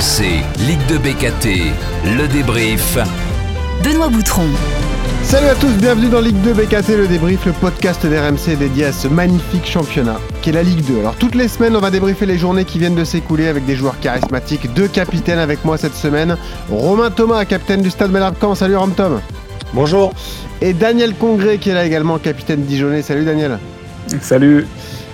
RMC, Ligue de BKT, le débrief. Benoît Boutron. Salut à tous, bienvenue dans Ligue 2 BKT, le débrief, le podcast d'RMC dédié à ce magnifique championnat qui est la Ligue 2. Alors toutes les semaines, on va débriefer les journées qui viennent de s'écouler avec des joueurs charismatiques, deux capitaines avec moi cette semaine. Romain Thomas, capitaine du Stade Malherbe-Camp. Salut Rom Tom? Bonjour. Et Daniel Congré qui est là également, capitaine Dijonais. Salut Daniel. Salut.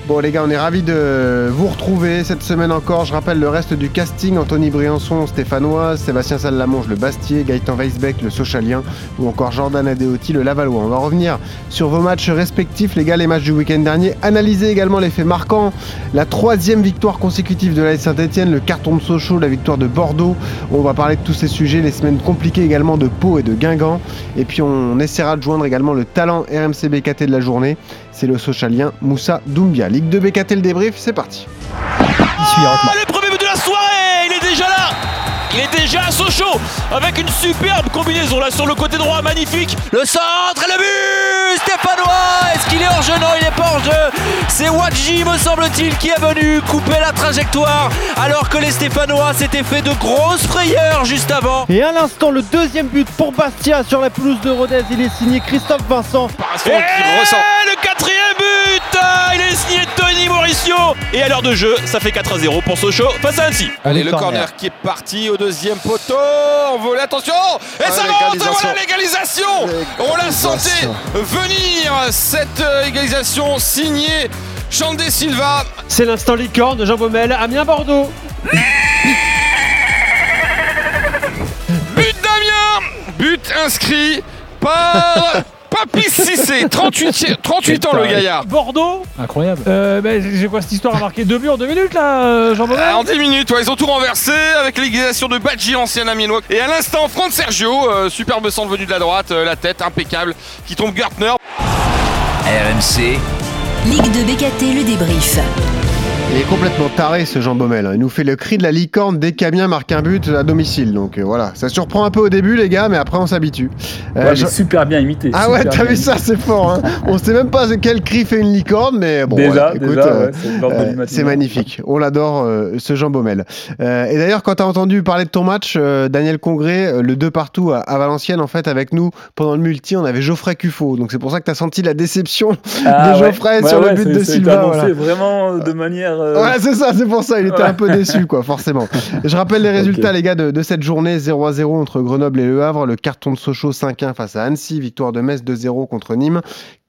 Bon les gars, on est ravis de vous retrouver cette semaine encore. Je rappelle le reste du casting Anthony Briançon, Stéphanois, Sébastien Sallamonge, le Bastier, Gaëtan Weisbeck, le Sochalien, ou encore Jordan Adeoti, le Lavallois. On va revenir sur vos matchs respectifs, les gars, les matchs du week-end dernier. Analyser également les faits marquants. La troisième victoire consécutive de l'AS Saint-Etienne, le carton de Sochaux, la victoire de Bordeaux. On va parler de tous ces sujets, les semaines compliquées également de Pau et de Guingamp. Et puis on essaiera de joindre également le talent RMC BKT de la journée. C'est le Sochalien Moussa Doumbia. Ligue 2 BKT le débrief, c'est parti. Ah, le premier but de la soirée, il est déjà là il est déjà à Sochaux avec une superbe combinaison là sur le côté droit, magnifique. Le centre et le but Stéphanois Est-ce qu'il est hors jeu? Non, il est pas hors jeu. C'est Wadji, me semble-t-il, qui est venu couper la trajectoire alors que les Stéphanois s'étaient fait de grosses frayeurs juste avant. Et à l'instant, le deuxième but pour Bastia sur la pelouse de Rodez, il est signé Christophe Vincent. Et le quatrième but Il est signé Tony Mauricio Et à l'heure de jeu, ça fait 4 à 0 pour Sochaux face à Annecy. Allez, le corner qui est parti au deuxième poteau. On volet, attention Et ça rentre Voilà l'égalisation On l'a senti venir cette euh, égalisation signée Chandé Silva. C'est l'instant licorne de Jean Baumel, Amiens Bordeaux. but d'Amiens But inscrit par Papi Cissé, 38, 38 ans le gaillard. Bordeaux Incroyable. Euh, bah, J'ai quoi cette histoire à marquer deux buts en deux minutes là, euh, Jean Baumel En 10 minutes, ouais, ils ont tout renversé avec l'égalisation de Badji, ancien amiénois. Et à l'instant, Franck Sergio, euh, superbe centre venu de la droite, euh, la tête impeccable, qui tombe Gartner. RMC, Ligue 2 BKT, le débrief. Il est complètement taré ce Jean Baumel. Il nous fait le cri de la licorne dès qu'Amiens marque un but à domicile. Donc euh, voilà, ça surprend un peu au début les gars, mais après on s'habitue. Ouais, je- mais super bien imité. Ah ouais, t'as vu ça, c'est fort. Hein on sait même pas quel cri fait une licorne, mais bon, Déjà, déjà, euh, ouais, c'est euh, magnifique. On l'adore, euh, ce Jean Baumel. Euh, et d'ailleurs, quand t'as entendu parler de ton match, euh, Daniel Congré, euh, le 2 partout à, à Valenciennes, en fait, avec nous pendant le multi, on avait Geoffrey Cuffot. Donc c'est pour ça que t'as senti la déception Ah de ouais. Geoffrey Ouais, sur le ouais, but de Silva. voilà. vraiment de manière. Euh, Ouais, c'est ça, c'est pour ça, il était un peu déçu, quoi, forcément. Je rappelle les résultats, Ok. les gars, de, de cette journée 0 à 0 entre Grenoble et Le Havre, le carton de Sochaux 5-1 face à Annecy, victoire de Metz 2-0 contre Nîmes.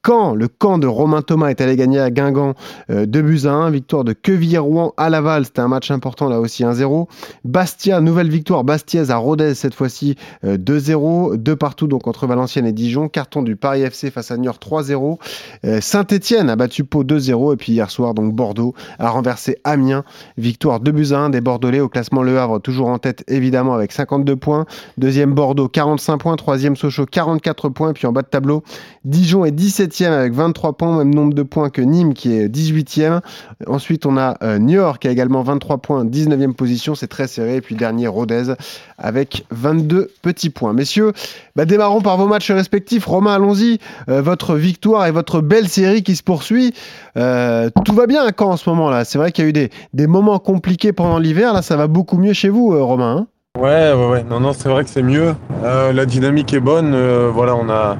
Le camp de Romain Thomas est allé gagner à Guingamp euh, 2 buts à 1, victoire de Quevilly-Rouen à Laval, c'était un match important là aussi 1-0. Bastia, nouvelle victoire, Bastiaise à Rodez cette fois-ci euh, 2-0, 2 partout donc entre Valenciennes et Dijon, carton du Paris FC face à Niort 3-0. Euh, Saint-Etienne a battu Pau 2-0 et puis hier soir donc Bordeaux a renversé Amiens Victoire 2 buts à 1 des Bordelais au classement Le Havre, toujours en tête évidemment avec 52 points. Deuxième Bordeaux, 45 points. Troisième Sochaux, 44 points. Puis en bas de tableau, Dijon est 17e avec 23 points, même nombre de points que Nîmes qui est 18e. Ensuite, on a euh, Niort qui a également 23 points, 19e position. C'est très serré. Et puis dernier, Rodez avec 22 petits points. Messieurs, bah, démarrons par vos matchs respectifs. Romain, allons-y. Euh, votre victoire et votre belle série qui se poursuit. Euh, tout va bien à Caen en ce moment là. C'est vrai qu'il y a eu des, moments compliqués pendant l'hiver. Là, ça va beaucoup mieux chez vous, euh, Romain. hein? Ouais, ouais, ouais. Non, non, c'est vrai que c'est mieux. La dynamique est bonne. voilà, on a,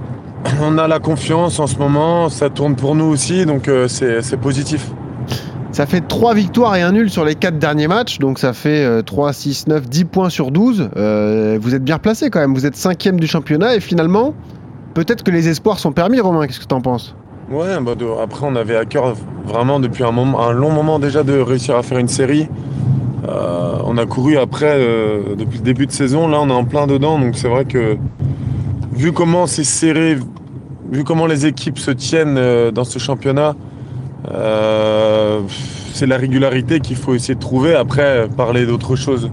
on a la confiance en ce moment. Ça tourne pour nous aussi, donc euh, c'est positif. ça fait 3 victoires et un nul sur les 4 derniers matchs. Donc ça fait euh, 3, 6, 9, 10 points sur 12. Euh, vous êtes bien placé quand même. Vous êtes cinquième du championnat et finalement, peut-être que les espoirs sont permis, Romain. Qu'est-ce que tu en penses? Ouais, bah, de- après, on avait à cœur vraiment depuis un, moment, un long moment déjà de réussir à faire une série. Euh, on a couru après euh, depuis le début de saison. Là, on est en plein dedans, donc c'est vrai que vu comment c'est serré, vu comment les équipes se tiennent euh, dans ce championnat, euh, c'est la régularité qu'il faut essayer de trouver. Après, parler d'autre chose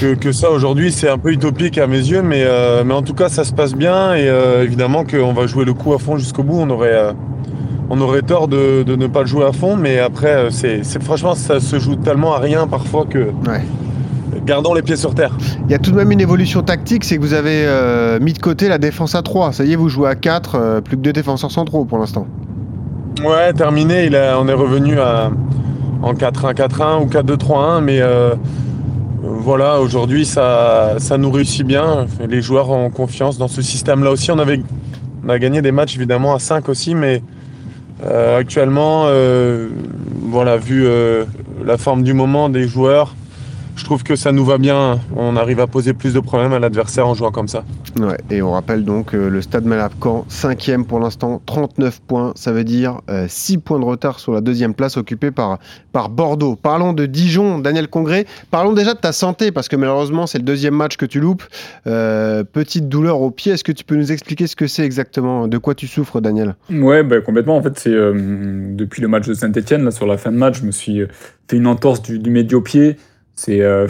que, que ça aujourd'hui, c'est un peu utopique à mes yeux, mais, euh, mais en tout cas, ça se passe bien et évidemment qu'on va jouer le coup à fond jusqu'au bout. On aurait, on aurait tort de, de ne pas le jouer à fond, mais après, c'est franchement, ça se joue tellement à rien parfois que. Gardons les pieds sur terre. Il y a tout de même une évolution tactique, c'est que vous avez euh, mis de côté la défense à 3. Ça y est, vous jouez à 4, euh, plus que deux défenseurs centraux pour l'instant. Ouais, terminé. Il a- on est revenu à, en 4-1-4-1 ou 4-2-3-1, mais euh, voilà, aujourd'hui ça, ça nous réussit bien. Les joueurs ont confiance dans ce système-là aussi. On, avait, on a gagné des matchs évidemment à 5 aussi, mais actuellement, voilà, vu la forme du moment des joueurs, je trouve que ça nous va bien. On arrive à poser plus de problèmes à l'adversaire en jouant comme ça. Ouais, et on rappelle donc euh, le Stade Malherbe Caen, 5 pour l'instant, 39 points. Ça veut dire 6 euh, points de retard sur la deuxième place occupée par, par Bordeaux. Parlons de Dijon, Daniel Congré. Parlons déjà de ta santé, parce que malheureusement, c'est le deuxième match que tu loupes. Euh, petite douleur au pied. Est-ce que tu peux nous expliquer ce que c'est exactement? De quoi tu souffres, Daniel? Ouais, bah, complètement. En fait, c'est depuis le match de Saint-Etienne, sur la fin de match, je me suis fait une entorse du, du médio-pied. C'est euh,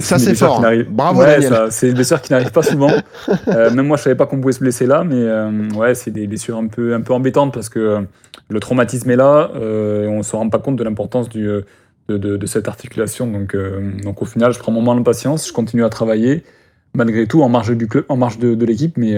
ça c'est fort. Bravo ouais, C'est des blessures qui n'arrivent pas souvent. euh, même moi je savais pas qu'on pouvait se blesser là, mais euh, ouais c'est des blessures un peu un peu embêtantes parce que le traumatisme est là et on se rend pas compte de l'importance du de, de, de, cette articulation. Donc donc au final je prends mon mal de patience, je continue à travailler malgré tout en marge du club, en marge de, de l'équipe, mais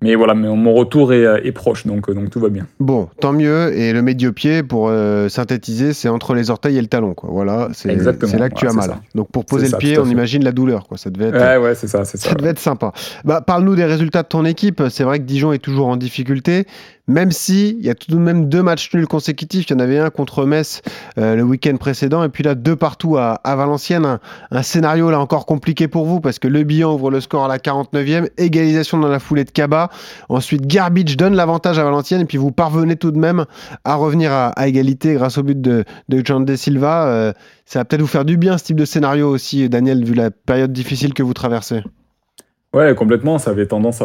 mais voilà, mais mon retour est, est, proche, donc, donc tout va bien. Bon, tant mieux. Et le médio-pied, pour euh, synthétiser, c'est entre les orteils et le talon. Quoi. Voilà, c'est là que tu as mal. Ça. Donc pour poser le ça, pied, on imagine la douleur. Quoi. Ça devait être, ouais, ouais, c'est ça, ça. Ça devait être sympa. Bah, Parle-nous des résultats de ton équipe. C'est vrai que Dijon est toujours en difficulté même si il y a tout de même deux matchs nuls consécutifs. Il y en avait un contre Metz euh, le week-end précédent, et puis là deux partout à, Valenciennes. Un, scénario là encore compliqué pour vous parce que Le Bihan ouvre le score à la 49e, égalisation dans la foulée de Kaba. Ensuite, Garbage donne l'avantage à Valenciennes, et puis vous parvenez tout de même à revenir à, à égalité grâce au but de, de John De Silva. Euh, ça va peut-être vous faire du bien ce type de scénario aussi, Daniel, vu la période difficile que vous traversez. Ouais, complètement. Ça avait tendance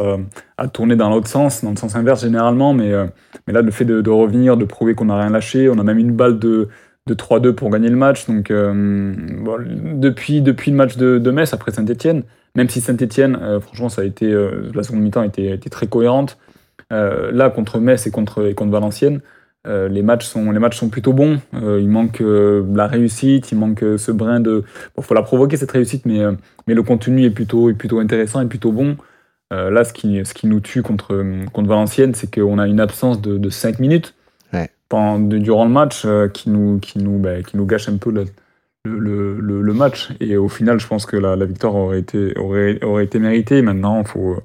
à, tourner dans l'autre sens, dans le sens inverse généralement. Mais, euh, là, le fait de, revenir, de prouver qu'on n'a rien lâché, on a même une balle de, de 3-2 pour gagner le match. Donc, euh, depuis, le match de, Metz, après Saint-Etienne, même si Saint-Etienne, euh, franchement, ça a été, la seconde mi-temps a très cohérente. là, contre Metz et contre Valenciennes, euh, les, matchs sont, les matchs sont plutôt bons. Euh, il manque euh, la réussite, il manque ce brin de. Bon, faut la provoquer cette réussite, mais, mais le contenu est plutôt, est plutôt intéressant et plutôt bon. là, ce qui, ce qui nous tue contre, contre Valenciennes, c'est qu'on a une absence de, de 5 minutes ouais. pendant, de, durant le match qui, nous, qui, nous, bah, qui nous gâche un peu le, le, match. Et au final, je pense que la, victoire aurait été, aurait, aurait été méritée. Maintenant, il faut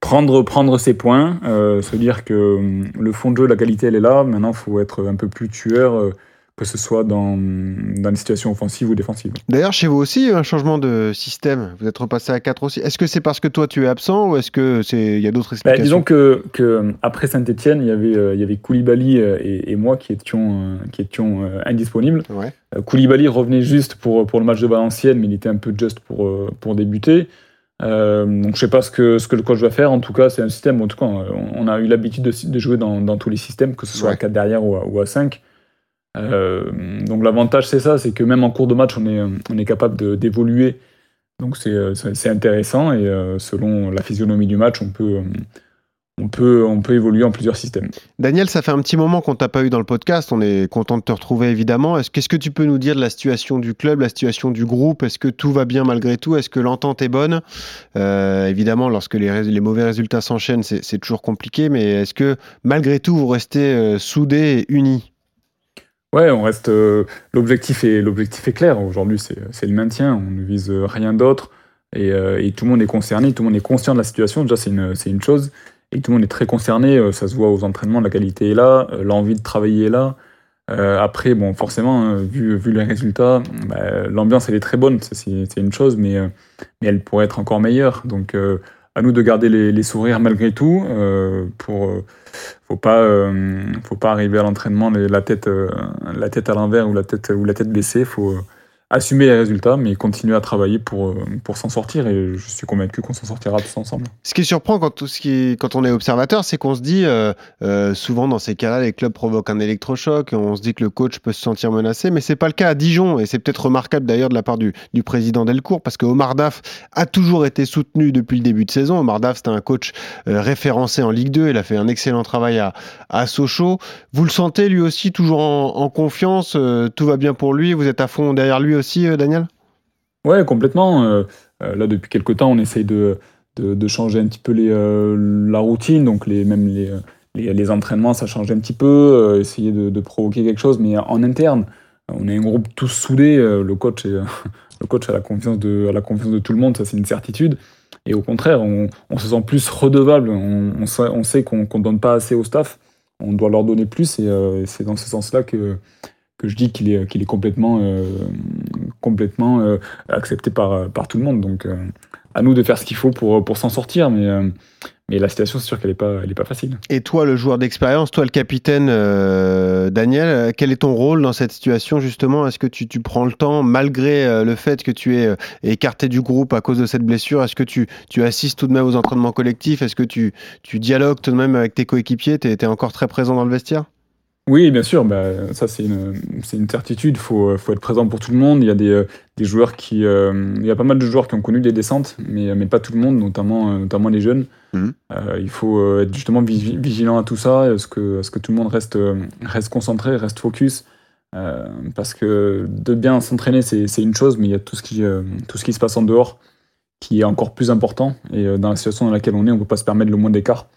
prendre, prendre ses points, euh, se dire que euh, le fond de jeu, la qualité, elle est là. Maintenant, il faut être un peu plus tueur, euh, que ce soit dans, dans les situations offensives ou défensives. D'ailleurs, chez vous aussi, un changement de système. Vous êtes repassé à 4 aussi. Est-ce que c'est parce que toi, tu es absent ou est-ce qu'il y a d'autres explications bah, Disons que, que après Saint-Etienne, il y avait, il y avait Koulibaly et, et moi qui étions, qui étions indisponibles. Ouais. Koulibaly revenait juste pour, pour le match de Valenciennes, mais il était un peu juste pour, pour débuter. Euh, donc je sais pas ce que, ce que le coach va faire. En tout cas, c'est un système. En tout cas, on a eu l'habitude de, de, jouer dans, dans, tous les systèmes, que ce soit ouais. à 4 derrière ou à, ou à 5. Euh, donc l'avantage, c'est ça, c'est que même en cours de match, on est, on est capable d'évoluer. Donc c'est intéressant et euh, selon la physionomie du match, on peut, on peut, on peut évoluer en plusieurs systèmes. Daniel, ça fait un petit moment qu'on t'a pas eu dans le podcast. On est content de te retrouver évidemment. Qu'est-ce que tu peux nous dire de la situation du club, la situation du groupe? Est-ce que tout va bien malgré tout? Est-ce que l'entente est bonne? Euh, Évidemment, lorsque les, les mauvais résultats s'enchaînent, c'est toujours compliqué. Mais est-ce que malgré tout, vous restez euh, soudés et unis? Ouais, on reste. Euh, l'objectif est l'objectif est clair. Aujourd'hui, c'est le maintien. On ne vise rien d'autre. Et, euh, et, tout le monde est concerné. Tout le monde est conscient de la situation. Déjà, c'est une, une chose et tout le monde est très concerné. Euh, ça se voit aux entraînements, la qualité est là, euh, l'envie de travailler est là. Euh, après, bon, forcément, hein, vu, vu les résultats, bah, l'ambiance elle est très bonne, c'est une chose, mais, mais elle pourrait être encore meilleure. Donc, à nous de garder les, les sourires malgré tout. pour, faut pas, faut pas arriver à l'entraînement la tête, la tête à l'envers ou la tête ou la tête baissée. Faut assumer les résultats, mais continuer à travailler pour, euh, pour s'en sortir. Et je suis convaincu qu'on s'en sortira tous ensemble. Ce qui surprend quand, quand on est observateur, c'est qu'on se dit, euh, euh, souvent dans ces cas-là, les clubs provoquent un électrochoc, on se dit que le coach peut se sentir menacé, mais c'est pas le cas à Dijon. Et c'est peut-être remarquable d'ailleurs de la part du, du président Delcourt, parce que Omar Daf a toujours été soutenu depuis le début de saison. Omar Daf, c'est un coach référencé en Ligue 2, il a fait un excellent travail à, à Sochaux. Vous le sentez lui aussi toujours en, en confiance, tout va bien pour lui, vous êtes à fond derrière lui aussi, euh, Daniel? Ouais, complètement. Euh, là, depuis quelques temps, on essaye de, de, changer un petit peu euh, la routine, donc les, même les, les, entraînements, ça change un petit peu, euh, essayer de, provoquer quelque chose, mais en interne. On est un groupe tous soudés, le coach le coach a la confiance de, la confiance de tout le monde, ça c'est une certitude. Et au contraire, on, se sent plus redevable. On, sait, qu'on ne donne pas assez au staff. On doit leur donner plus. Et c'est dans ce sens-là que, que je dis qu'il est, est complètement, complètement accepté par, tout le monde. Donc, à nous de faire ce qu'il faut pour, s'en sortir. Mais, la situation, c'est sûr qu'elle n'est pas, facile. Et toi, le joueur d'expérience, toi, le capitaine euh, Daniel, euh, quel est ton rôle dans cette situation, justement? Est-ce que tu, prends le temps, malgré euh, le fait que tu es écarté du groupe à cause de cette blessure Est-ce que tu, assistes tout de même aux entraînements collectifs? Est-ce que tu, dialogues tout de même avec tes coéquipiers? Tu es, encore très présent dans le vestiaire? Oui, bien sûr, bah, ça c'est une, une, certitude, il faut, faut, être présent pour tout le monde. Il y a des, des joueurs qui... il y a pas mal de joueurs qui ont connu des descentes, mais, mais pas tout le monde, notamment, notamment les jeunes. Mhm. Euh, il faut euh, être justement vigilant à tout ça, à ce que, ce que tout le monde reste, euh, reste concentré, reste focus. parce que de bien s'entraîner, c'est une chose, mais il y a tout ce, qui, tout ce qui se passe en dehors qui est encore plus important. Et dans la situation dans laquelle on est, on ne peut pas se permettre le moins d'écart.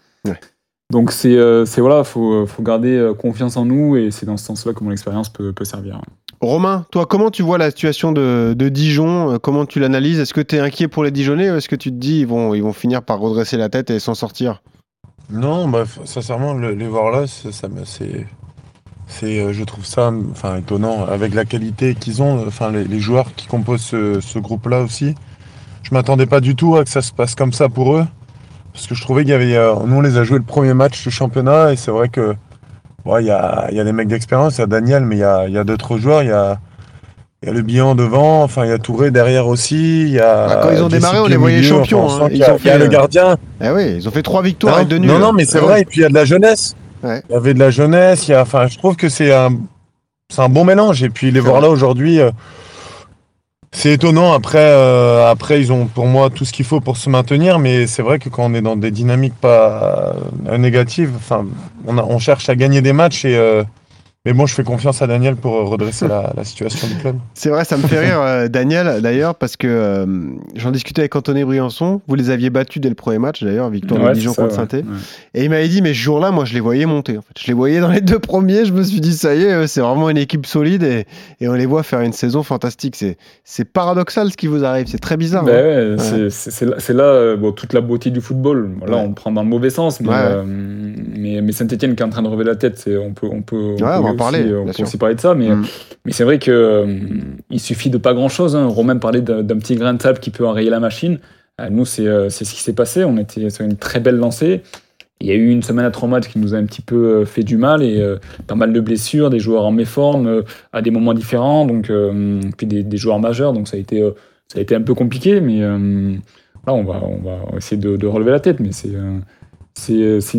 Donc c'est voilà, faut, faut garder confiance en nous et c'est dans ce sens-là que mon expérience peut, peut servir. Romain, toi, comment tu vois la situation de, Dijon? Euh, Comment tu l'analyses? Est-ce que tu es inquiet pour les Dijonnais ou est-ce que tu te dis ils vont, ils vont finir par redresser la tête et s'en sortir? Non, bah, sincèrement, les voir là, ça, c'est, c'est, euh, je trouve ça enfin, étonnant avec la qualité qu'ils ont, enfin, les, joueurs qui composent ce, groupe-là aussi. Je m'attendais pas du tout à que ça se passe comme ça pour eux. Parce que je trouvais qu'il y avait. Euh, nous, on les a joué le premier match du championnat et c'est vrai que il y, a, des mecs d'expérience, il y a Daniel, mais il y a, d'autres joueurs. Il y a, le bilan devant, enfin il y a Touré derrière aussi. Y a bah, quand ils ont démarré, on les voyait champions. Hein. Ils ont fait, le gardien. Eh oui, ils ont fait trois victoires et deux nuls. Non, non, mais c'est vrai. Et puis il y a de la jeunesse. Il y avait de la jeunesse. Il y a, enfin, je trouve que c'est un, c'est un bon mélange. Et puis les voir là aujourd'hui. Euh, c'est étonnant. Après, euh, après, ils ont pour moi tout ce qu'il faut pour se maintenir, mais c'est vrai que quand on est dans des dynamiques pas euh, négatives, enfin, on, cherche à gagner des matchs et euh, mais bon, je fais confiance à Daniel pour redresser la, situation du club. C'est vrai, ça me fait rire, euh, Daniel, d'ailleurs, parce que euh, j'en discutais avec Anthony Briançon. Vous les aviez battus dès le premier match, d'ailleurs, victoire de Dijon contre saint Et il m'avait dit, mais ce jour-là, moi, je les voyais monter. En fait. Je les voyais dans les deux premiers. Je me suis dit, ça y est, c'est vraiment une équipe solide et, et, on les voit faire une saison fantastique. C'est paradoxal ce qui vous arrive. C'est très bizarre. Ben hein. C'est là, euh, bon, toute la beauté du football. Là, on prend dans le mauvais sens, mais, mais, mais Saint-Etienne qui est en train de relever la tête, on peut, on peut, parler. on peut aussi parler de ça, mais, mm. mais c'est vrai qu'il euh, il suffit de pas grand-chose. Hein. Romain parlait d'un petit grain de sable qui peut enrayer la machine. Euh, nous, euh, c'est ce qui s'est passé. On était sur une très belle lancée. Il y a eu une semaine à trois matchs qui nous a un petit peu fait du mal et pas mal de blessures, des joueurs en méforme à des moments différents, donc puis des, joueurs majeurs. Donc ça a été, ça a été un peu compliqué, mais là on va, on va essayer de, de relever la tête. Mais c'est c'est,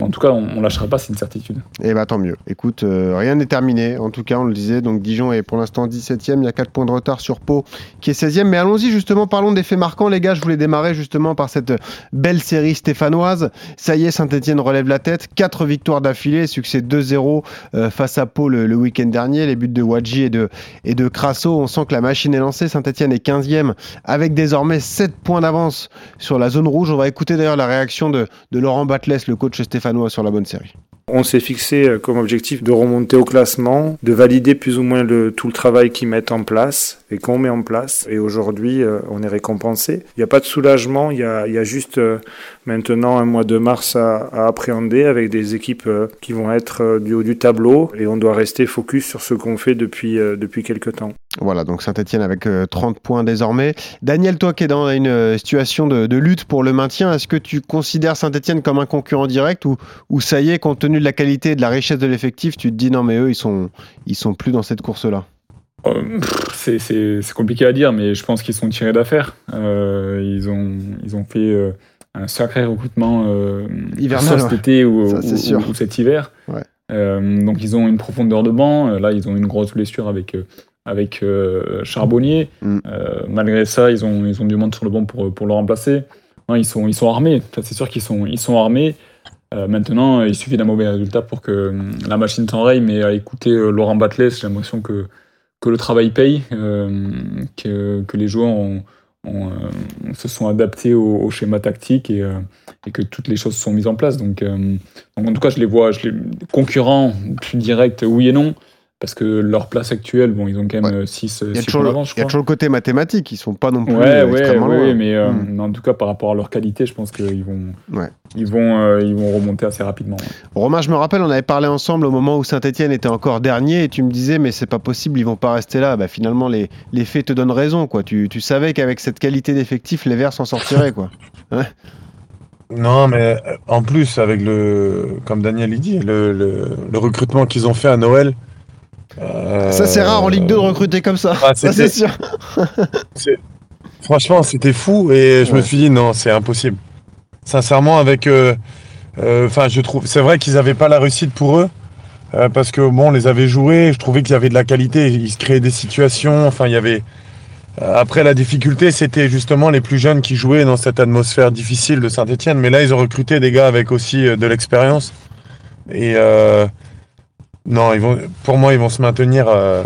en tout cas, on, ne lâchera pas, c'est une certitude. Et eh bah tant mieux. Écoute, euh, rien n'est terminé. En tout cas, on le disait, donc Dijon est pour l'instant 17e, il y a 4 points de retard sur Pau qui est 16e. Mais allons-y justement, parlons des faits marquants, les gars. Je voulais démarrer justement par cette belle série stéphanoise. Ça y est, Saint-Etienne relève la tête. 4 victoires d'affilée, succès 2-0 euh, face à Pau le, week-end dernier. Les buts de Wadji et de, et de Crasso. On sent que la machine est lancée. Saint-Etienne est 15e avec désormais 7 points d'avance sur la zone rouge. On va écouter d'ailleurs la réaction de, de Laurent Laurent le coach stéphanois, sur la bonne série. On s'est fixé euh, comme objectif de remonter au classement, de valider plus ou moins tout le travail qu'ils mettent en place et qu'on met en place. Et aujourd'hui, euh, on est récompensé. Il n'y a pas de soulagement, il y a, juste euh, maintenant un mois de mars à, appréhender avec des équipes qui vont être du haut du tableau et on doit rester focus sur ce qu'on fait depuis, depuis quelques temps. Voilà, donc Saint-Etienne avec 30 points désormais. Daniel, toi qui es dans une situation de, lutte pour le maintien, est-ce que tu considères Saint-Etienne comme un concurrent direct ou, ou ça y est, compte tenu de la qualité et de la richesse de l'effectif, tu te dis non, mais eux, ils sont, ils sont plus dans cette course-là? euh, C'est compliqué à dire, mais je pense qu'ils sont tirés d'affaire. Euh, ils, ont, ils ont fait euh, un sacré recrutement hivernal cet été ou, ou, cet hiver. donc ils ont une profondeur de banc. Là, ils ont une grosse blessure avec avec Charbonnier. Mm. malgré ça, ils ont, ils ont du monde sur le banc pour, pour le remplacer. Non, ils, sont, ils sont armés. C'est sûr qu'ils sont, ils sont armés. Euh, maintenant, il suffit d'un mauvais résultat pour que euh, la machine s'enraye, mais à écouter euh, Laurent Batles, j'ai l'impression que, que le travail paye, que, que, les joueurs se sont adaptés au, schéma tactique et, et, que toutes les choses sont mises en place. Donc, en tout cas, je les vois les, concurrents plus directs, oui et non. Parce que leur place actuelle, bon, ils ont quand même 6 Il y a toujours, le, il y a toujours le côté mathématique, ils sont pas non plus ouais, euh, ouais, extrêmement ouais, loin. mais, euh, Mm. mais en tout cas par rapport à leur qualité, je pense qu'ils vont, Ouais. ils vont, euh, ils vont remonter assez rapidement. ouais. Romain, je me rappelle, on avait parlé ensemble au moment où Saint-Etienne était encore dernier et tu me disais, mais c'est pas possible, ils vont pas rester là. Bah, finalement, les, les faits te donnent raison. Quoi. Tu, tu savais qu'avec cette qualité d'effectif, les Verts s'en sortiraient. Quoi. Non, mais euh, en plus, avec le, comme Daniel dit, le, le, le recrutement qu'ils ont fait à Noël. Euh, Ça, c'est rare en Ligue 2 de recruter comme ça. Ah, ça, c'est sûr. Franchement, c'était fou et je me suis dit non, c'est impossible. Sincèrement, avec, euh, euh, enfin, je trouve, c'est vrai qu'ils n'avaient pas la réussite pour eux euh, parce que bon, on les avait joués. Je trouvais qu'il y avait de la qualité. Ils se créaient des situations. Enfin, il y avait. euh, Après, la difficulté, c'était justement les plus jeunes qui jouaient dans cette atmosphère difficile de Saint-Etienne. Mais là, ils ont recruté des gars avec aussi euh, de l'expérience. Et euh, non, ils vont, pour moi, ils vont se maintenir euh,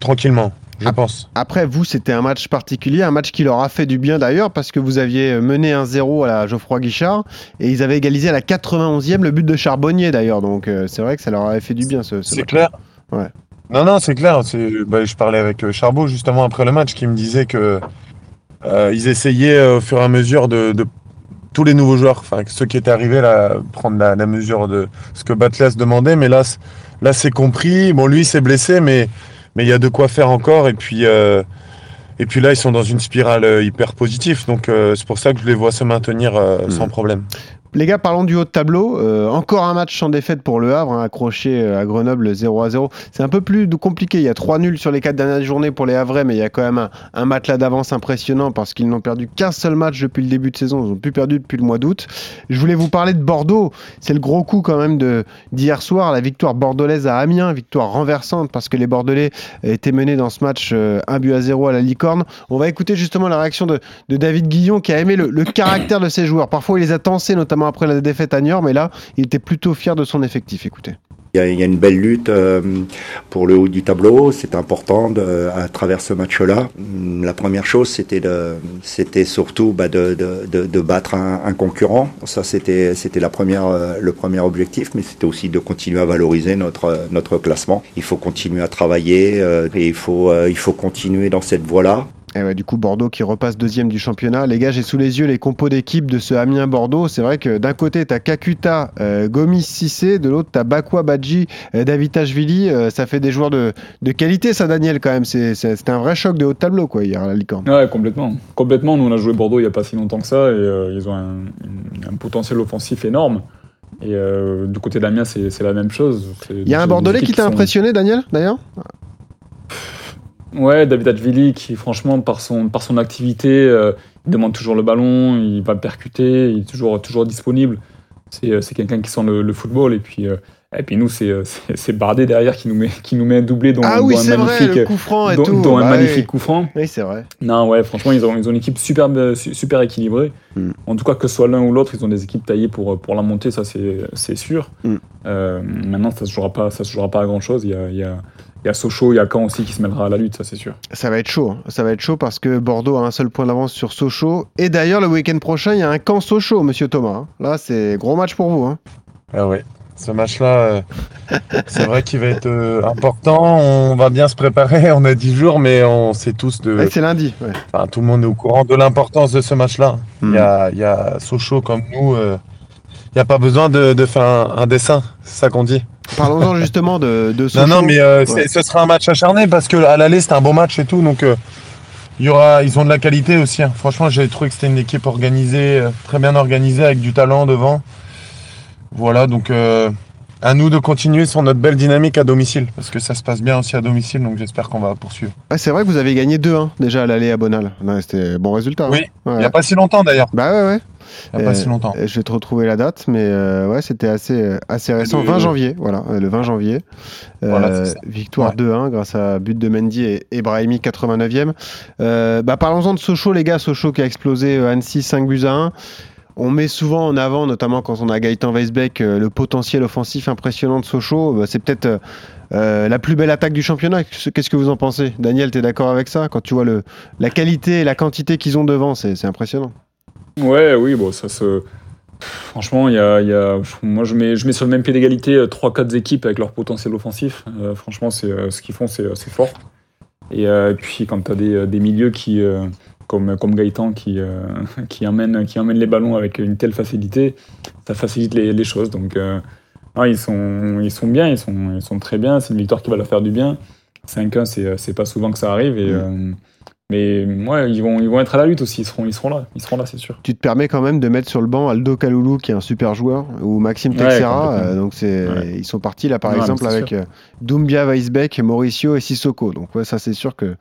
tranquillement, je pense. Après, vous, c'était un match particulier, un match qui leur a fait du bien d'ailleurs, parce que vous aviez mené 1-0 à la Geoffroy Guichard et ils avaient égalisé à la 91e le but de Charbonnier d'ailleurs. Donc, euh, c'est vrai que ça leur avait fait du bien ce, ce C'est clair. Ouais. Non, non, c'est clair. Bah, je parlais avec euh, Charbot justement après le match qui me disait que euh, ils essayaient euh, au fur et à mesure de, de tous les nouveaux joueurs, enfin ceux qui étaient arrivés là, prendre la, la mesure de ce que Batles demandait. Mais là, là c'est compris. Bon, lui, il s'est blessé, mais mais il y a de quoi faire encore. Et puis euh, et puis là, ils sont dans une spirale euh, hyper positive. Donc euh, c'est pour ça que je les vois se maintenir euh, Mhm. sans problème. Les gars, parlons du haut de tableau. Euh, encore un match sans défaite pour le Havre, hein, accroché euh, à Grenoble 0 à 0. C'est un peu plus compliqué. Il y a trois nuls sur les quatre dernières journées pour les Havrais, mais il y a quand même un, matelas d'avance impressionnant parce qu'ils n'ont perdu qu'un seul match depuis le début de saison. Ils n'ont plus perdu depuis le mois d'août. Je voulais vous parler de Bordeaux. C'est le gros coup quand même d'hier soir, la victoire bordelaise à Amiens, victoire renversante parce que les Bordelais étaient menés dans ce match euh, un but à 0 à la Licorne. On va écouter justement la réaction de, David Guillon qui a aimé le, le caractère de ses joueurs. Parfois, il les a tensés, notamment après la défaite à Niort, mais là, il était plutôt fier de son effectif. Écoutez. Il y, a, une belle lutte euh, pour le haut du tableau. C'est important à travers ce match-là. La première chose, c'était surtout bah, de, de, battre un, un concurrent. Ça, c'était, c'était euh, le premier objectif, mais c'était aussi de continuer à valoriser notre, notre classement. Il faut continuer à travailler euh, et il faut, euh, il faut continuer dans cette voie-là. Et ouais, du coup, Bordeaux qui repasse deuxième du championnat. Les gars, j'ai sous les yeux les compos d'équipe de ce Amiens-Bordeaux. C'est vrai que d'un côté, tu as Kakuta, euh, Gomis Sissé, de l'autre, tu as Bakwa Badji, euh, Davitashvili. Euh, ça fait des joueurs de, de qualité, ça, Daniel, quand même. C'était un vrai choc de haut de tableau, quoi, hier à la Licorne. Ouais, complètement. Complètement. Nous, on a joué Bordeaux il n'y a pas si longtemps que ça et euh, ils ont un, un potentiel offensif énorme. Et du côté d'Amiens, c'est c'est la même chose. Il y a un Bordelais qui t'a sont- impressionné, Daniel, d'ailleurs? Ouais, David Advili, qui franchement, par son, par son activité, euh, il demande toujours le ballon, il va le percuter, il est toujours, toujours disponible. C'est euh, c'est quelqu'un qui sent le, le football. Et puis, euh, et puis nous, c'est Bardet derrière qui nous met, qui nous met un doublé dont, Ah oui, un vrai, magnifique, le coup franc et dont- tout. un Bah magnifique oui. coup franc. Oui, c'est vrai. Non, ouais, franchement, ils ont, ils ont une équipe super, su- super équilibrée. Mm. En tout cas, que ce soit l'un ou l'autre, ils ont des équipes taillées pour, pour la montée, ça c'est c'est sûr. Mm. Euh, maintenant, ça ne se jouera pas, ça se jouera pas à grand chose. Il y a, il y a, il y a Sochaux, il y a Caen aussi qui se mêlera à la lutte, ça c'est sûr. Ça va être chaud. hein. Ça va être chaud parce que Bordeaux a un seul point d'avance sur Sochaux. Et d'ailleurs, le week-end prochain, il y a un camp Sochaux, monsieur Thomas. hein. Là, c'est gros match pour vous. hein. Ah ouais, ce match-là, euh, c'est vrai qu'il va être euh, important. On va bien se préparer. On a 10 jours, mais on sait tous de. Ouais, c'est lundi. ouais. Enfin, tout le monde est au courant de l'importance de ce match-là. Il Mm. y, a, il y a Sochaux comme nous. euh, il n'y a pas besoin de, de faire un, un dessin, c'est ça qu'on dit. Parlons-en justement de, de Sochaux. Non, non, mais euh, Ouais. ce sera un match acharné parce que à l'aller, c'était un bon match et tout. Donc, euh, il y aura, ils ont de la qualité aussi. hein. Franchement, j'ai trouvé que c'était une équipe organisée, euh, très bien organisée, avec du talent devant. Voilà, donc à nous de continuer sur notre belle dynamique à domicile parce que ça se passe bien aussi à domicile. Donc, j'espère qu'on va poursuivre. C'est vrai que vous avez gagné 2-1 déjà à l'aller à Bonal. C'était bon résultat. hein. Oui, Ouais. Il n'y a pas si longtemps d'ailleurs. Bah ouais, ouais. Il n'y a pas Euh, si longtemps. Je vais te retrouver la date, mais euh, ouais, c'était assez, euh, assez récent. Le- 20 janvier, voilà, euh, le 20 janvier. Euh, Voilà, victoire Ouais. 2-1 grâce à but de Mendy et, et Brahimi, 89e. Euh, bah, Parlons-en de Sochaux, les gars. Sochaux qui a explosé euh, Annecy 5 buts à 1. On met souvent en avant, notamment quand on a Gaëtan Weisbeck, euh, le potentiel offensif impressionnant de Sochaux. Bah, c'est peut-être euh, la plus belle attaque du championnat. Qu'est-ce que vous en pensez? Daniel, tu es d'accord avec ça? Quand tu vois le, la qualité et la quantité qu'ils ont devant, c'est impressionnant. Ouais, oui, bon, ça se, Franchement, il y a, y a- moi je mets, je mets sur le même pied d'égalité 3-4 équipes avec leur potentiel offensif. Euh, franchement, c'est, euh, ce qu'ils font, c'est, fort. Et, euh, et puis quand tu as des, des milieux qui, euh, comme, comme Gaëtan qui, euh, qui, emmène, qui emmène les ballons avec une telle facilité, ça facilite les, les choses. Donc euh, non, ils, sont, ils sont bien, ils sont, ils sont très bien. C'est une victoire qui va leur faire du bien. 5-1, c'est, c'est pas souvent que ça arrive. Et, euh, mais ouais, ils vont, ils vont être à la lutte aussi. Ils seront, ils seront là, ils seront là, c'est sûr. Tu te permets quand même de mettre sur le banc Aldo Kaloulou, qui est un super joueur, ou Maxime Texera. euh, donc c'est, Ouais. ils sont partis là, par Ouais, exemple, avec euh, Doumbia, Weisbeck, Mauricio et Sissoko. Donc ouais, ça c'est sûr que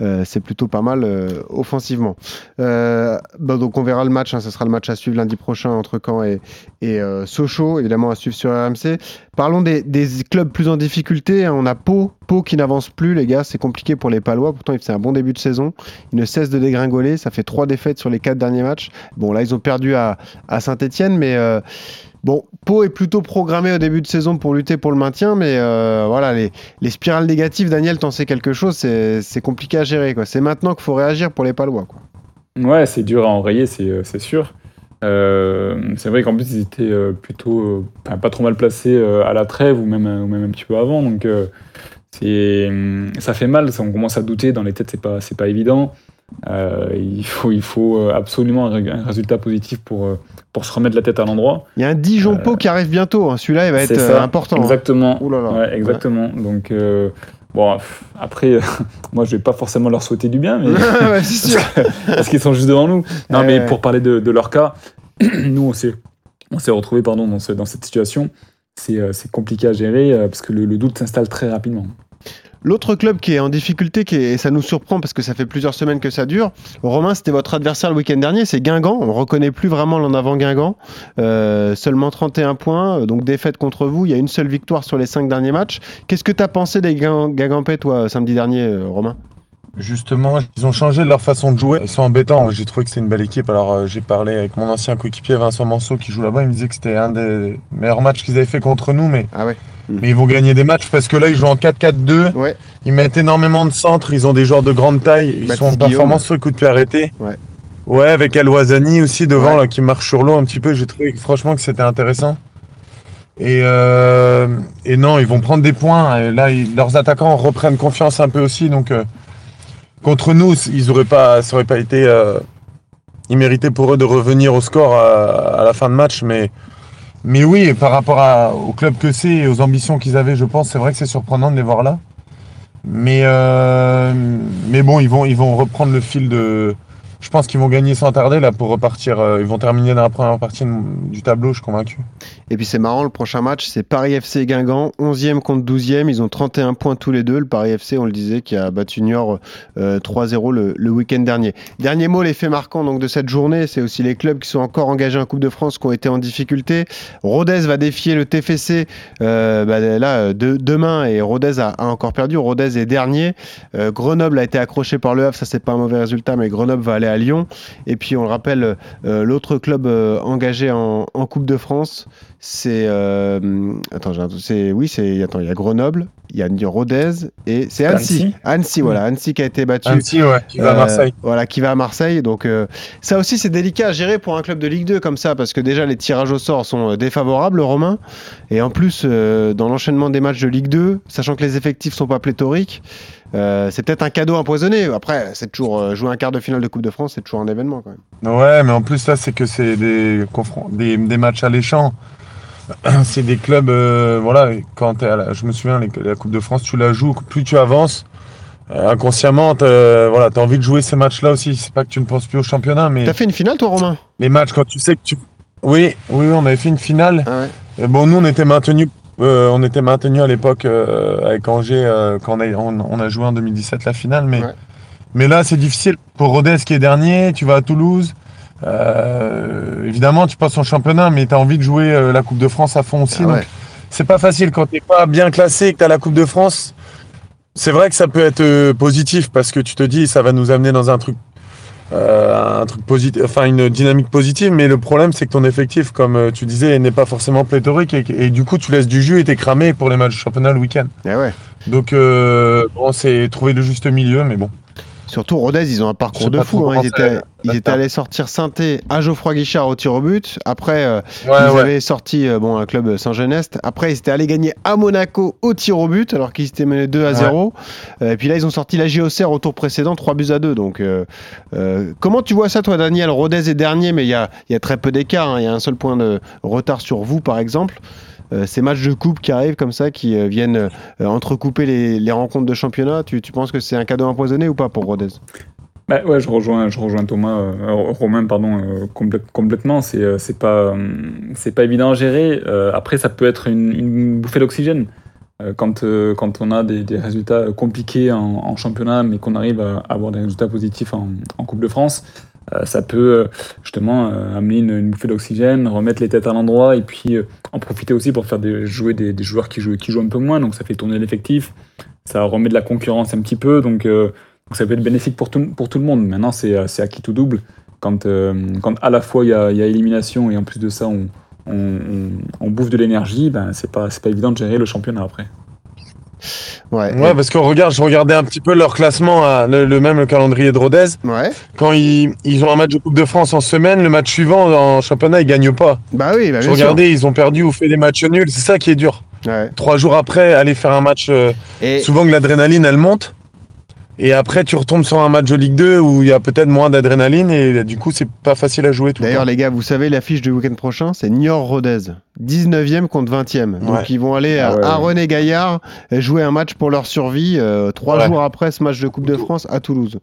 euh, c'est plutôt pas mal euh, offensivement. Bah, donc on verra le match. hein, ce sera le match à suivre lundi prochain entre Caen et, et Sochaux, évidemment à suivre sur RMC. Parlons des, des clubs plus en difficulté. hein. On a Pau, Pau qui n'avance plus, les gars. C'est compliqué pour les Palois. Pourtant, c'est un bon début de saison. Ils ne cessent de dégringoler. Ça fait trois défaites sur les quatre derniers matchs. Bon, là, ils ont perdu à, Saint-Etienne, mais euh, bon, Pau est plutôt programmé au début de saison pour lutter pour le maintien, mais euh, voilà, les, les spirales négatives, Daniel, t'en sais quelque chose, c'est compliqué à gérer. C'est maintenant qu'il faut réagir pour les Palois. Ouais, c'est dur à enrayer, c'est euh, sûr. C'est vrai qu'en plus, ils étaient plutôt pas trop mal placés à la trêve ou même, même un petit peu avant. Donc, ça fait mal. ça, on commence à douter. Dans les têtes, c'est pas, c'est pas évident. Euh, il faut, il faut euh, absolument un, ré- un résultat positif pour, euh, pour se remettre la tête à l'endroit. Il y a un Dijon-Pau qui arrive bientôt. hein. Celui-là, il va être ça, important. hein. Exactement. Ouh là là. Ouais, exactement. Donc, euh, bon, après, moi, je vais pas forcément leur souhaiter du bien, mais. Ouais, c'est sûr. parce qu'ils sont juste devant nous. Non, mais pour parler de, de leur cas, nous, on s'est, on s'est retrouvés pardon, dans, ce- dans cette situation. C'est, euh, c'est compliqué à gérer euh, parce que le, doute s'installe très rapidement. L'autre club qui est en difficulté, et ça nous surprend parce que ça fait plusieurs semaines que ça dure, Romain, c'était votre adversaire le week-end dernier, c'est Guingamp. On ne reconnaît plus vraiment l'en avant Guingamp. Euh, seulement 31 points, donc défaite contre vous. Il y a une seule victoire sur les cinq derniers matchs. Qu'est-ce que tu as pensé des Guin- Guingampais, toi, samedi dernier, Romain? Justement, ils ont changé leur façon de jouer. Ils sont embêtants. J'ai trouvé que c'était une belle équipe. Alors, euh, j'ai parlé avec mon ancien coéquipier Vincent Manceau qui joue là-bas. Il me disait que c'était un des meilleurs matchs qu'ils avaient fait contre nous. Mais, Ah ouais. mais ils vont gagner des matchs parce que là, ils jouent en 4-4-2. Ouais. Ils mettent énormément de centres. Ils ont des joueurs de grande taille. Ils Baptiste sont en performance sur le coup de pied arrêté. Ouais. Ouais, avec Alouazani aussi devant Ouais. là, qui marche sur l'eau un petit peu. J'ai trouvé franchement que c'était intéressant. Et, euh, et non, ils vont prendre des points. Et là, ils- leurs attaquants reprennent confiance un peu aussi. Donc, euh, contre nous, ils auraient pas, ça aurait pas été euh, immérité pour eux de revenir au score à, la fin de match. Mais, mais oui, par rapport au club que c'est et aux ambitions qu'ils avaient, je pense, c'est vrai que c'est surprenant de les voir là. Mais, euh, mais bon, ils vont, ils vont reprendre le fil de. Je pense qu'ils vont gagner sans tarder là pour repartir. euh, ils vont terminer dans la première partie du tableau, je suis convaincu. Et puis c'est marrant, le prochain match, c'est Paris FC et Guingamp, 11e contre 12e. Ils ont 31 points tous les deux. Le Paris FC, on le disait, qui a battu Niort euh, 3-0 le, le week-end dernier. Dernier mot, l'effet marquant donc, de cette journée, c'est aussi les clubs qui sont encore engagés en Coupe de France qui ont été en difficulté. Rodez va défier le TFC euh, bah, demain et Rodez a, encore perdu. Rodez est dernier. Euh, Grenoble a été accroché par le Havre, ça c'est pas un mauvais résultat, mais Grenoble va aller à Lyon. Et puis on le rappelle, euh, l'autre club euh, engagé en, en Coupe de France, c'est euh, attends, j'ai un- c'est oui, c'est attends, il y a Grenoble, il y a Rodez et c'est Annecy. Annecy. Annecy, voilà, Annecy qui a été battu. Annecy, ouais, qui va à Euh, Marseille. Voilà, qui va à Marseille. Donc euh, ça aussi c'est délicat à gérer pour un club de Ligue 2 comme ça parce que déjà les tirages au sort sont défavorables, Romain. Et en plus dans l'enchaînement des matchs de Ligue 2, sachant que les effectifs sont pas pléthoriques, euh, c'est peut-être un cadeau empoisonné. Après, c'est toujours euh, jouer un quart de finale de Coupe de France, c'est toujours un événement quand même. Ouais, mais en plus là, c'est que c'est des, des, des matchs alléchants. C'est des clubs, euh, voilà, quand t'es à la- je me souviens, la Coupe de France, tu la joues, plus tu avances, euh, inconsciemment, t'as voilà, as envie de jouer ces matchs-là aussi. C'est pas que tu ne penses plus au championnat, mais T'as fait une finale toi, Romain? les matchs, quand tu sais que tu... Oui, oui, oui, on avait fait une finale. Ah ouais. Bon, nous, on était maintenus, euh, on était maintenus à l'époque euh, avec Angers euh, quand on a, on, on a joué en 2017 la finale. Mais, Ouais. mais là, c'est difficile pour Rodez qui est dernier. Tu vas à Toulouse. Euh, évidemment, tu passes en championnat, mais tu as envie de jouer euh, la Coupe de France à fond aussi. Ah ouais. c'est pas facile quand t'es pas bien classé et que tu as la Coupe de France. C'est vrai que ça peut être euh, positif parce que tu te dis ça va nous amener dans un truc euh, un truc positif, enfin une dynamique positive, mais le problème c'est que ton effectif, comme tu disais, n'est pas forcément pléthorique et, et du coup tu laisses du jus et t'es cramé pour les matchs de championnat le week-end. Eh ouais. Donc euh, bon, c'est trouver le juste milieu, mais bon. Surtout Rodez, ils ont un parcours de fou. Hein. Ils, étaient, ils étaient, allés sortir Sainté à Geoffroy Guichard au tir au but. Après, euh, ils avaient sorti euh, bon, un club Saint-Genest. Après, ils étaient allés gagner à Monaco au tir au but alors qu'ils étaient menés 2 à 0. et puis là, ils ont sorti la JOCR au tour précédent, 3 buts à 2. Donc, comment tu vois ça, toi, Daniel? Rodez est dernier, mais il y a, y a, très peu d'écart. Hein. Il y a un seul point de retard sur vous, par exemple. Euh, ces matchs de coupe qui arrivent comme ça, qui euh, viennent euh, entrecouper les, rencontres de championnat, tu, penses que c'est un cadeau empoisonné ou pas pour Rodez? Bah ouais, je rejoins, je rejoins Thomas, Romain, pardon, complètement. C'est, c'est pas, c'est pas évident à gérer. après, ça peut être une, bouffée d'oxygène quand, quand on a des, résultats compliqués en, championnat, mais qu'on arrive à avoir des résultats positifs en Coupe de France. Euh, ça peut euh, justement euh, amener une, bouffée d'oxygène, remettre les têtes à l'endroit et puis en profiter aussi pour faire jouer des, joueurs qui jouent, un peu moins. Donc ça fait tourner l'effectif, ça remet de la concurrence un petit peu. Donc, ça peut être bénéfique pour tout, pour tout le monde. Maintenant, c'est à qui tout double. Quand, à la fois il y a, élimination et en plus de ça, on, on, bouffe de l'énergie, ben, c'est pas, pas évident de gérer le championnat après. Ouais, ouais parce que regarde, je regardais un petit peu leur classement, le, même le calendrier de Rodez. Ouais. Quand ils, ils, ont un match de Coupe de France en semaine, le match suivant en championnat, ils gagnent pas. Bah oui, bah Je regardais, ils ont perdu ou fait des matchs nuls, c'est ça qui est dur. Ouais. Trois jours après, aller faire un match, euh, souvent que l'adrénaline elle monte. Et après, tu retombes sur un match de Ligue 2 où il y a peut-être moins d'adrénaline et du coup, c'est pas facile à jouer tout D'ailleurs, les gars, vous savez, l'affiche du week-end prochain, c'est Niort Rodez. 19e contre 20e. Donc ils vont aller à, ah René Gaillard jouer un match pour leur survie euh, trois jours après ce match de Coupe de France à Toulouse.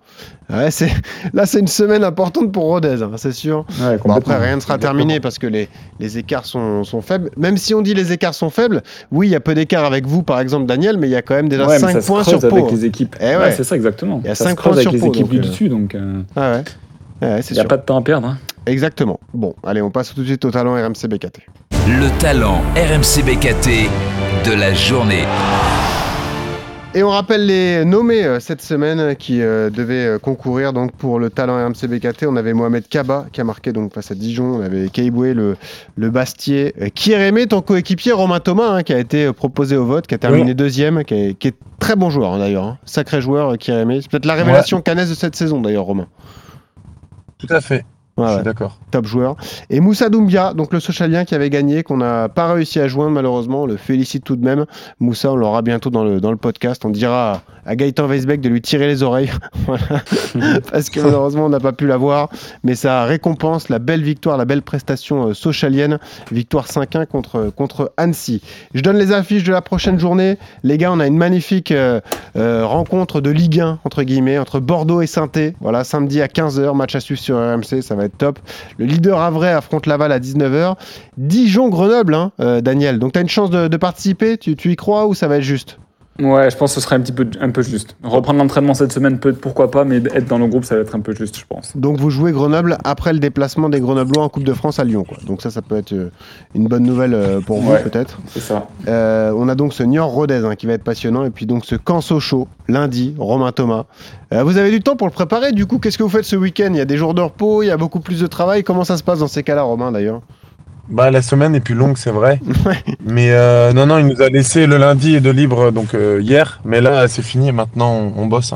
Ouais, c'est... Là, c'est une semaine importante pour Rodez, hein, c'est sûr. après, rien ne sera terminé parce que les, les écarts sont, sont, faibles. Même si on dit les écarts sont faibles, oui, il y a peu d'écarts avec vous, par exemple, Daniel, mais il y a quand même déjà 5 points sur Pau. avec les équipes. Eh c'est ça, exactement. Il y a 5 points avec les équipes du dessus, donc. Euh, ah ouais. Il n'y a pas de temps à perdre. Hein. Exactement. Bon, allez, on passe tout de suite au talent RMC BKT. Le talent RMC BKT de la journée. Et on rappelle les nommés euh, cette semaine qui euh, devaient euh, concourir donc pour le talent RMC BKT. On avait Mohamed Kaba qui a marqué donc face à Dijon. On avait Keiboué, le, le Bastier. Kierémé, ton coéquipier Romain Thomas, hein, qui a été proposé au vote, qui a terminé deuxième, qui est, très bon joueur hein, d'ailleurs. Hein. Sacré joueur, Kierémé. C'est peut-être la révélation ouais. de cette saison d'ailleurs, Romain. Tout à fait. Je suis d'accord. Top joueur. Et Moussa Doumbia, donc le socialien qui avait gagné, qu'on n'a pas réussi à joindre malheureusement. On le félicite tout de même. Moussa, on l'aura bientôt dans le, dans le podcast. On dira à Gaëtan Weisbeck de lui tirer les oreilles. Parce que malheureusement, on n'a pas pu l'avoir. Mais ça récompense la belle victoire, la belle prestation euh, socialienne. Victoire 5-1 contre, contre Annecy. Je donne les affiches de la prochaine journée. Les gars, on a une magnifique euh, euh, rencontre de Ligue 1, entre guillemets, entre Bordeaux et saint Voilà, samedi à 15h, match à suivre sur RMC, ça va être top. Le leader Havray affronte Laval à 19h. Dijon-Grenoble, hein, Daniel. Donc, tu as une chance de, participer? Tu, tu y crois ou ça va être juste? Ouais, je pense que ce serait un petit peu, un peu juste. Reprendre l'entraînement cette semaine, peut pourquoi pas, mais être dans le groupe, ça va être un peu juste, je pense. Donc vous jouez Grenoble après le déplacement des Grenoblois en Coupe de France à Lyon, quoi. Donc ça, ça peut être euh, une bonne nouvelle euh, pour vous, peut-être. C'est ça. Euh, on a donc ce Niort Rodez hein, qui va être passionnant, et puis donc ce Canso Chaud, lundi, Romain Thomas. vous avez du temps pour le préparer, du coup, qu'est-ce que vous faites ce week-end? Il y a des jours de repos, il y a beaucoup plus de travail. Comment ça se passe dans ces cas-là, Romain, d'ailleurs? Bah, la semaine est plus longue, c'est vrai. Mais euh, non, non, il nous a laissé le lundi de libre donc euh, hier. Mais là, c'est fini. Maintenant, on, bosse.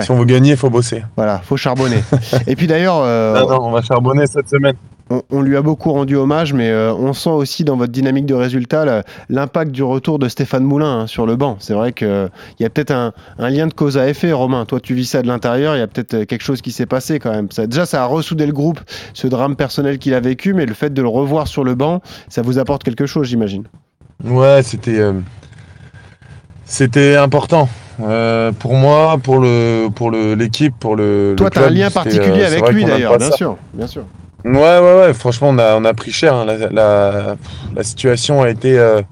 Si on veut gagner, il faut bosser. Voilà, faut charbonner. Et puis d'ailleurs. Euh, non, non, on va charbonner cette semaine on, lui a beaucoup rendu hommage, mais euh, on sent aussi dans votre dynamique de résultat l'impact du retour de Stéphane Moulin hein, sur le banc. C'est vrai qu'il y a peut-être un, lien de cause à effet, Romain. Toi, tu vis ça de l'intérieur, il y a peut-être euh, quelque chose qui s'est passé quand même. Ça, déjà, ça a ressoudé le groupe, ce drame personnel qu'il a vécu, mais le fait de le revoir sur le banc, ça vous apporte quelque chose, j'imagine. Ouais, c'était euh, c'était important. pour moi, pour le pour l'équipe, pour le. Toi, tu as un lien particulier avec lui d'ailleurs, bien sûr, bien sûr. Ouais, ouais, ouais. Franchement, on a, on a pris cher. Hein. La, la, situation a été, euh,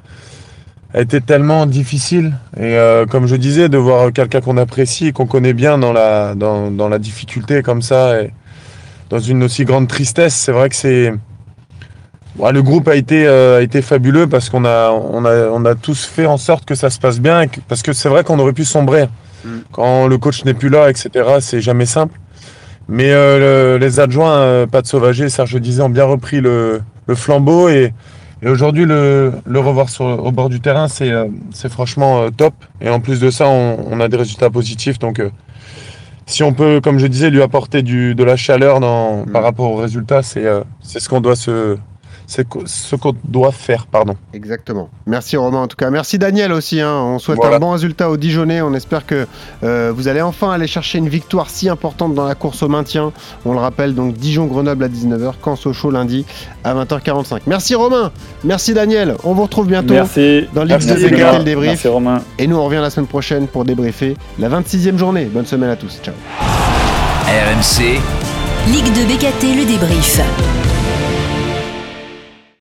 a été tellement difficile. Et euh, comme je disais, de voir quelqu'un qu'on apprécie et qu'on connaît bien dans la, dans, dans, la difficulté comme ça, et dans une aussi grande tristesse, c'est vrai que c'est. le groupe a été, euh, a été fabuleux parce qu'on a, on a, on a tous fait en sorte que ça se passe bien. parce que c'est vrai qu'on aurait pu sombrer. Mm. Quand le coach n'est plus là, etc., c'est jamais simple. Mais euh, les adjoints, euh, Pat Sauvager et Serge Disait, ont bien repris le, flambeau. Et, aujourd'hui, le, revoir au bord du terrain, c'est euh, franchement top. Et en plus de ça, on, a des résultats positifs. Donc si on peut, comme je disais, lui apporter du, de la chaleur dans, par rapport au résultat, c'est euh, c'est ce qu'on doit se, c'est ce qu'on doit faire, pardon. Exactement. Merci Romain en tout cas. Merci Daniel aussi. hein. On souhaite Voilà. un bon résultat au Dijonais. On espère que euh, vous allez enfin aller chercher une victoire si importante dans la course au maintien. On le rappelle donc Dijon-Grenoble à 19h, Caen Sochaux lundi à 20h45. Merci Romain. Merci Daniel. On vous retrouve bientôt Merci. dans Ligue Merci, 2 les BKT gars. le débrief. Merci Romain. Et nous on revient la semaine prochaine pour débriefer la 26e journée. Bonne semaine à tous. Ciao. RMC, Ligue de BKT le débrief.